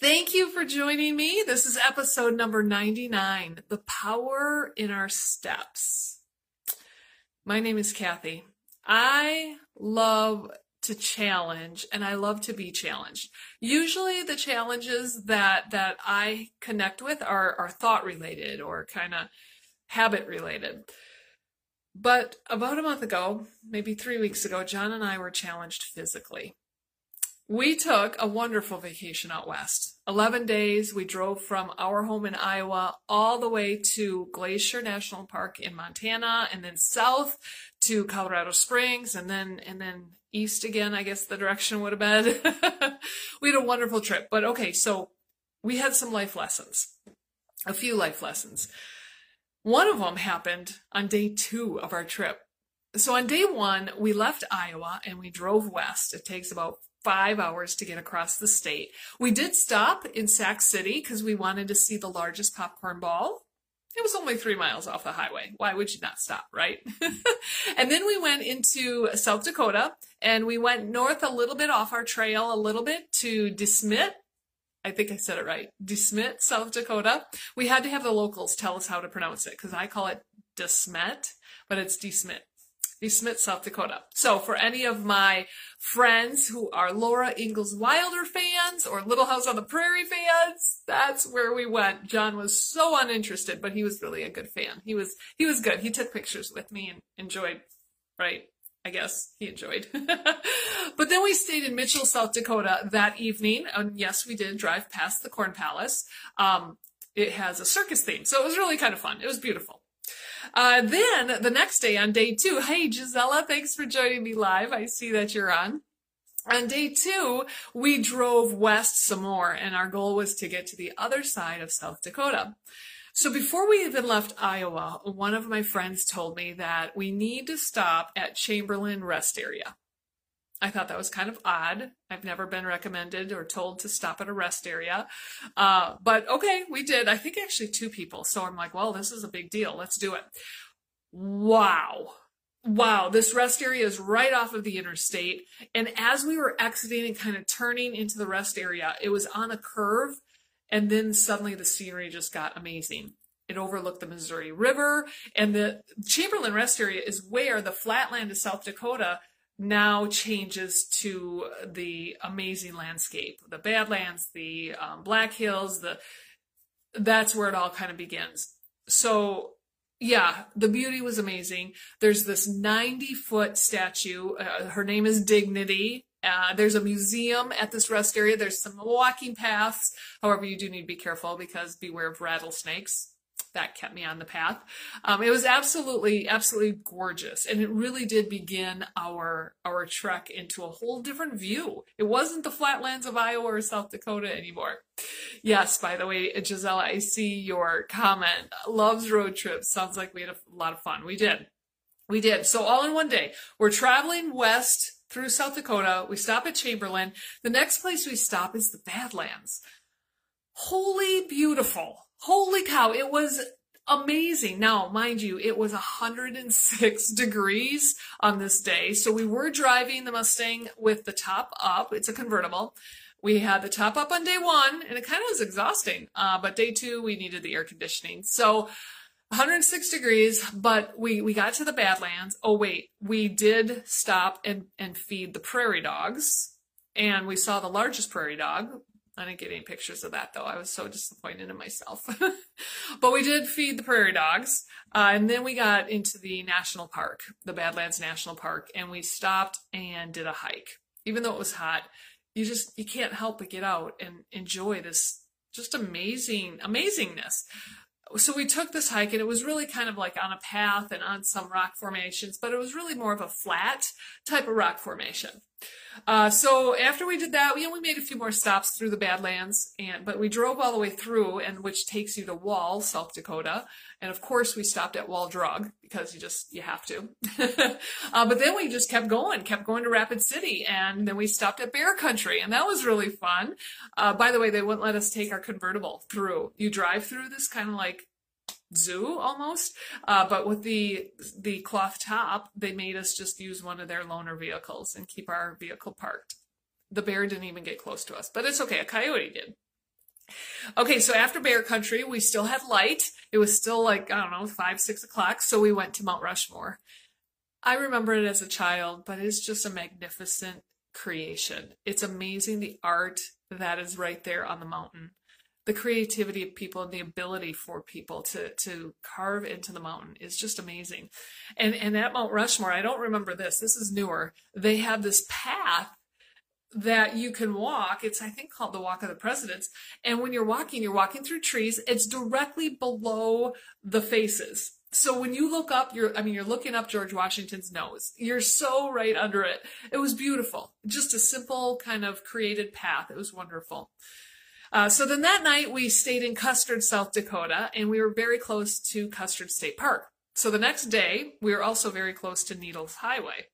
Thank you for joining me. This is episode number 99 The Power in Our Steps. My name is Kathy. I love to challenge and I love to be challenged. Usually the challenges that that I connect with are are thought related or kind of habit related. But about a month ago, maybe 3 weeks ago, John and I were challenged physically. We took a wonderful vacation out west. 11 days. We drove from our home in Iowa all the way to Glacier National Park in Montana and then south to Colorado Springs and then, and then east again, I guess the direction would have been. we had a wonderful trip. But okay, so we had some life lessons, a few life lessons. One of them happened on day two of our trip. So on day one, we left Iowa and we drove west. It takes about five hours to get across the state. We did stop in Sac City because we wanted to see the largest popcorn ball. It was only three miles off the highway. Why would you not stop, right? and then we went into South Dakota and we went north a little bit off our trail, a little bit to DeSmet. I think I said it right. DeSmet, South Dakota. We had to have the locals tell us how to pronounce it because I call it DeSmet, but it's DeSmet. DeSmet, South Dakota. So for any of my friends who are Laura Ingalls Wilder fans or Little House on the Prairie fans, that's where we went. John was so uninterested, but he was really a good fan. He was, he was good. He took pictures with me and enjoyed, right? I guess he enjoyed. but then we stayed in Mitchell, South Dakota that evening. And yes, we did drive past the Corn Palace. Um, it has a circus theme. So it was really kind of fun. It was beautiful. Uh, then the next day on day two, hey Gisela, thanks for joining me live. I see that you're on. On day two, we drove west some more, and our goal was to get to the other side of South Dakota. So before we even left Iowa, one of my friends told me that we need to stop at Chamberlain Rest Area. I thought that was kind of odd. I've never been recommended or told to stop at a rest area. Uh, but okay, we did. I think actually two people. So I'm like, well, this is a big deal. Let's do it. Wow. Wow, this rest area is right off of the interstate. And as we were exiting and kind of turning into the rest area, it was on a curve. And then suddenly the scenery just got amazing. It overlooked the Missouri River. And the Chamberlain rest area is where the flatland of South Dakota now changes to the amazing landscape, the Badlands, the um, Black Hills, the that's where it all kind of begins. So yeah, the beauty was amazing. There's this 90 foot statue. Uh, her name is Dignity. Uh, there's a museum at this rest area. There's some walking paths. However, you do need to be careful because beware of rattlesnakes that kept me on the path. Um, it was absolutely, absolutely gorgeous, and it really did begin our our trek into a whole different view. It wasn't the flatlands of Iowa or South Dakota anymore. Yes, by the way, Gisela, I see your comment. Loves road trips. Sounds like we had a lot of fun. We did. We did. So all in one day, we're traveling west through South Dakota. We stop at Chamberlain. The next place we stop is the Badlands. Holy beautiful Holy cow, it was amazing. Now, mind you, it was 106 degrees on this day. So we were driving the Mustang with the top up. It's a convertible. We had the top up on day one and it kind of was exhausting. Uh, but day two, we needed the air conditioning. So 106 degrees, but we, we got to the Badlands. Oh, wait, we did stop and, and feed the prairie dogs. And we saw the largest prairie dog, I didn't get any pictures of that though. I was so disappointed in myself. but we did feed the prairie dogs. Uh, and then we got into the national park, the Badlands National Park, and we stopped and did a hike. Even though it was hot, you just, you can't help but get out and enjoy this just amazing, amazingness. So we took this hike and it was really kind of like on a path and on some rock formations, but it was really more of a flat type of rock formation. Uh, so after we did that, we only made a few more stops through the Badlands, and but we drove all the way through, and which takes you to Wall, South Dakota, and of course we stopped at Wall Drug because you just you have to. uh, but then we just kept going, kept going to Rapid City, and then we stopped at Bear Country, and that was really fun. Uh, by the way, they wouldn't let us take our convertible through. You drive through this kind of like zoo almost. Uh, but with the the cloth top, they made us just use one of their loaner vehicles and keep our vehicle parked. The bear didn't even get close to us, but it's okay. A coyote did. Okay, so after Bear Country, we still had light. It was still like, I don't know, five, six o'clock. So we went to Mount Rushmore. I remember it as a child, but it's just a magnificent creation. It's amazing the art that is right there on the mountain. The creativity of people and the ability for people to to carve into the mountain is just amazing. And and at Mount Rushmore, I don't remember this. This is newer. They have this path that you can walk. It's, I think, called the Walk of the Presidents. And when you're walking, you're walking through trees. It's directly below the faces. So when you look up, you're, I mean, you're looking up George Washington's nose. You're so right under it. It was beautiful. Just a simple kind of created path. It was wonderful. Uh, so then that night we stayed in Custer, South Dakota, and we were very close to Custer State Park. So the next day we were also very close to Needles Highway.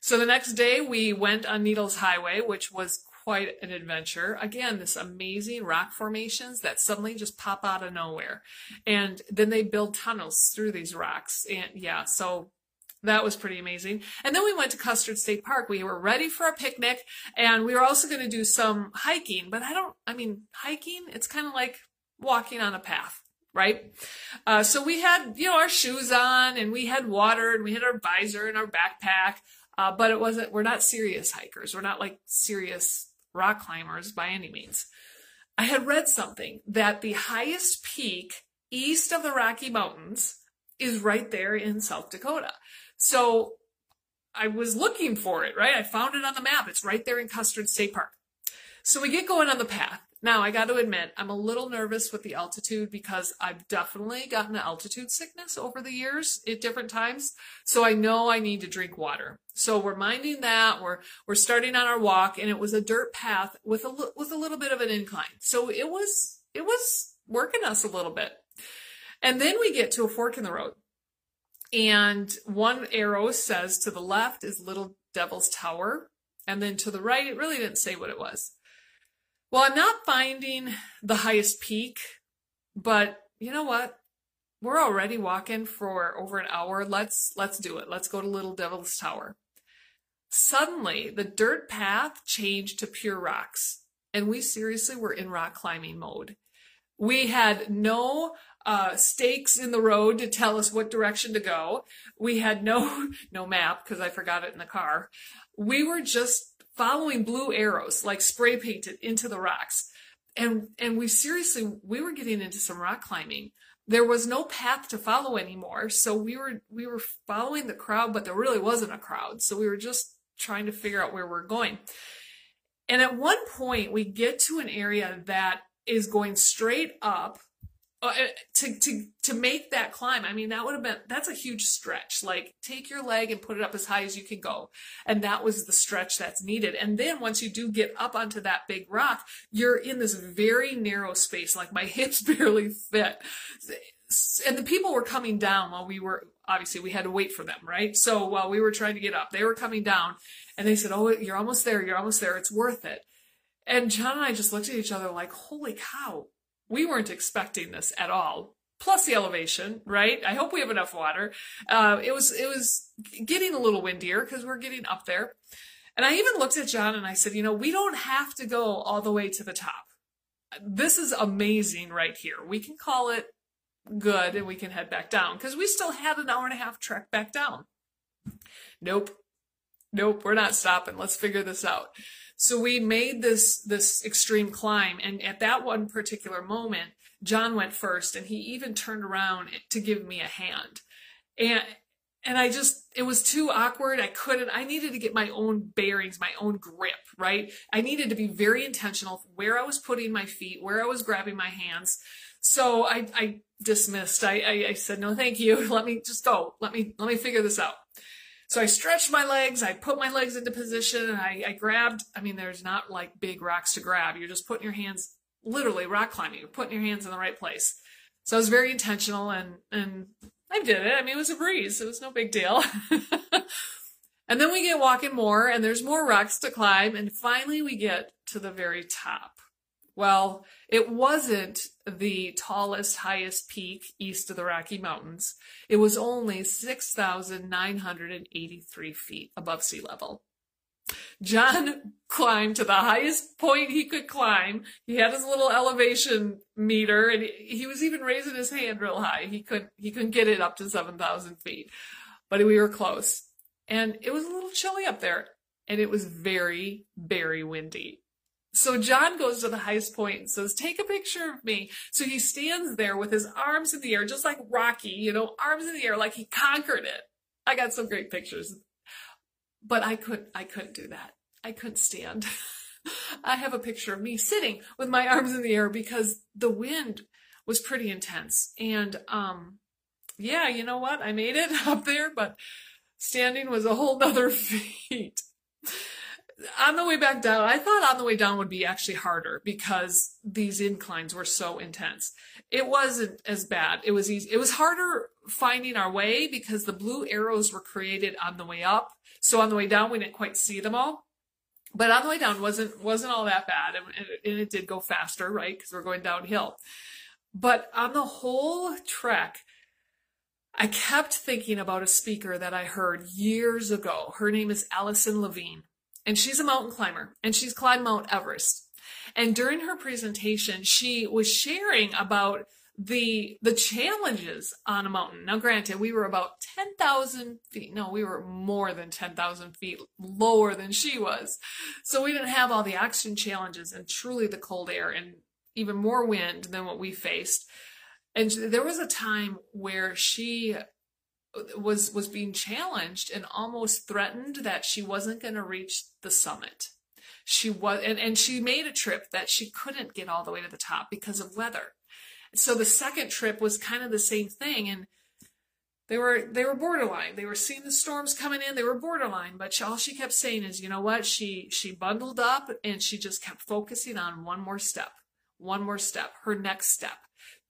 So the next day we went on Needles Highway, which was quite an adventure. Again, this amazing rock formations that suddenly just pop out of nowhere. And then they build tunnels through these rocks. And yeah, so that was pretty amazing. And then we went to Custer State Park. We were ready for a picnic and we were also going to do some hiking, but I don't, I mean, hiking, it's kind of like walking on a path right? Uh, so we had, you know, our shoes on and we had water and we had our visor and our backpack. Uh, but it wasn't, we're not serious hikers. We're not like serious rock climbers by any means. I had read something that the highest peak east of the Rocky Mountains is right there in South Dakota. So I was looking for it, right? I found it on the map. It's right there in Custer State Park. So we get going on the path. Now, I got to admit, I'm a little nervous with the altitude because I've definitely gotten altitude sickness over the years at different times. So I know I need to drink water. So we're minding that. We're we're starting on our walk, and it was a dirt path with a with a little bit of an incline. So it was it was working us a little bit. And then we get to a fork in the road, and one arrow says to the left is Little Devil's Tower, and then to the right, it really didn't say what it was. Well, I'm not finding the highest peak, but you know what? We're already walking for over an hour. Let's let's do it. Let's go to Little Devil's Tower. Suddenly, the dirt path changed to pure rocks, and we seriously were in rock climbing mode. We had no uh, stakes in the road to tell us what direction to go. We had no no map because I forgot it in the car. We were just following blue arrows, like spray painted into the rocks. And, and we seriously, we were getting into some rock climbing. There was no path to follow anymore. So we were, we were following the crowd, but there really wasn't a crowd. So we were just trying to figure out where we're going. And at one point we get to an area that is going straight up Uh, uh, to to to make that climb i mean that would have been that's a huge stretch. Like take your leg and put it up as high as you can go. And that was the stretch that's needed. And then once you do get up onto that big rock you're in this very narrow space. Like my hips barely fit. And the people were coming down while we were obviously we had to wait for them right? So while we were trying to get up they were coming down and they said oh you're almost there. You're almost there. It's worth it. And john and i just looked at each other like holy cow we weren't expecting this at all. Plus the elevation, right? I hope we have enough water. Uh, it was it was getting a little windier because we're getting up there. And I even looked at John and I said, you know, we don't have to go all the way to the top. This is amazing right here. We can call it good and we can head back down because we still had an hour and a half trek back down. Nope. Nope, we're not stopping. Let's figure this out. So we made this this extreme climb, and at that one particular moment, John went first, and he even turned around to give me a hand, and and I just it was too awkward. I couldn't. I needed to get my own bearings, my own grip. Right. I needed to be very intentional where I was putting my feet, where I was grabbing my hands. So I, I dismissed. I, I, I said no, thank you. Let me just go. Let me let me figure this out. So I stretched my legs, I put my legs into position, and I, I grabbed. I mean, there's not like big rocks to grab. You're just putting your hands, literally rock climbing. You're putting your hands in the right place. So I was very intentional, and and I did it. I mean, it was a breeze. It was no big deal. and then we get walking more, and there's more rocks to climb, and finally we get to the very top. Well, it wasn't the tallest, highest peak east of the Rocky Mountains. It was only 6,983 feet above sea level. John climbed to the highest point he could climb. He had his little elevation meter and he was even raising his hand real high. He couldn't, he couldn't get it up to 7,000 feet, but we were close and it was a little chilly up there and it was very, very windy. So John goes to the highest point and says, take a picture of me. So he stands there with his arms in the air, just like Rocky, you know, arms in the air, like he conquered it. I got some great pictures, but I couldn't, I couldn't do that. I couldn't stand. I have a picture of me sitting with my arms in the air because the wind was pretty intense. And, um, yeah, you know what? I made it up there, but standing was a whole nother feat on the way back down, I thought on the way down would be actually harder because these inclines were so intense. It wasn't as bad. It was easy. It was harder finding our way because the blue arrows were created on the way up. So on the way down, we didn't quite see them all. But on the way down wasn't wasn't all that bad, and, and it did go faster, right? Because we're going downhill. But on the whole trek, I kept thinking about a speaker that I heard years ago. Her name is Alison Levine and she's a mountain climber and she's climbed Mount Everest. And during her presentation, she was sharing about the the challenges on a mountain. Now, granted, we were about ten thousand feet. No, we were more than ten thousand feet lower than she was, so we didn't have all the oxygen challenges and truly the cold air and even more wind than what we faced. And there was a time where she was was being challenged and almost threatened that she wasn't going to reach the summit. She was and, and she made a trip that she couldn't get all the way to the top because of weather. So the second trip was kind of the same thing and they were they were borderline. They were seeing the storms coming in. They were borderline, but she, all she kept saying is, you know what? She she bundled up and she just kept focusing on one more step, one more step, her next step.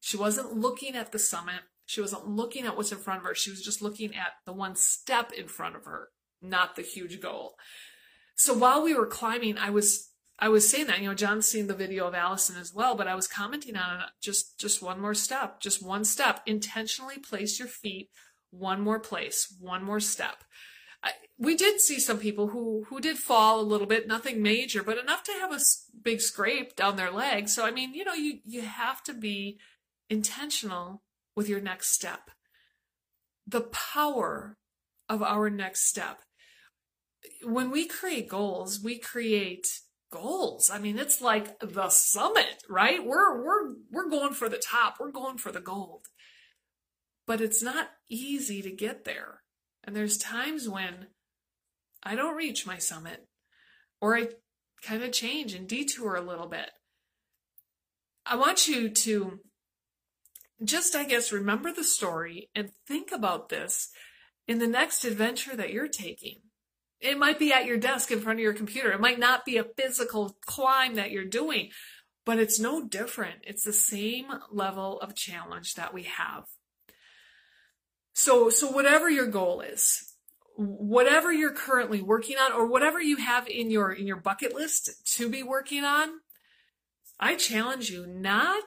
She wasn't looking at the summit. She wasn't looking at what's in front of her. She was just looking at the one step in front of her, not the huge goal. So while we were climbing, I was I was saying that, you know, John's seen the video of Alison as well, but I was commenting on it, just just one more step, just one step. Intentionally place your feet one more place, one more step. We did see some people who who did fall a little bit, nothing major, but enough to have a big scrape down their leg. So I mean, you know, you you have to be intentional with your next step. The power of our next step. When we create goals, we create goals. I mean, it's like the summit, right? We're we're we're going for the top. We're going for the gold. But it's not easy to get there. And there's times when I don't reach my summit or I kind of change and detour a little bit. I want you to just, I guess, remember the story and think about this in the next adventure that you're taking. It might be at your desk in front of your computer. It might not be a physical climb that you're doing, but it's no different. It's the same level of challenge that we have. So, so whatever your goal is, whatever you're currently working on or whatever you have in your, in your bucket list to be working on, I challenge you not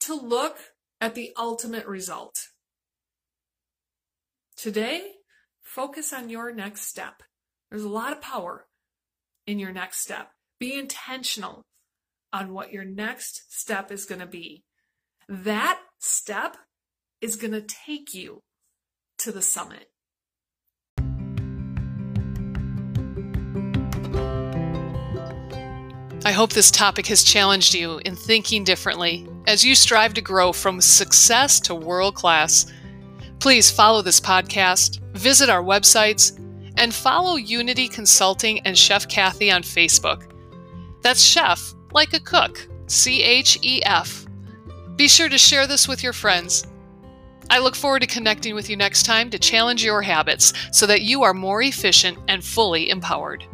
to look at the ultimate result. Today, focus on your next step. There's a lot of power in your next step. Be intentional on what your next step is going to be. That step is going to take you to the summit. I hope this topic has challenged you in thinking differently as you strive to grow from success to world class. Please follow this podcast, visit our websites, and follow Unity Consulting and Chef Kathy on Facebook. That's chef like a cook, C H E F. Be sure to share this with your friends. I look forward to connecting with you next time to challenge your habits so that you are more efficient and fully empowered.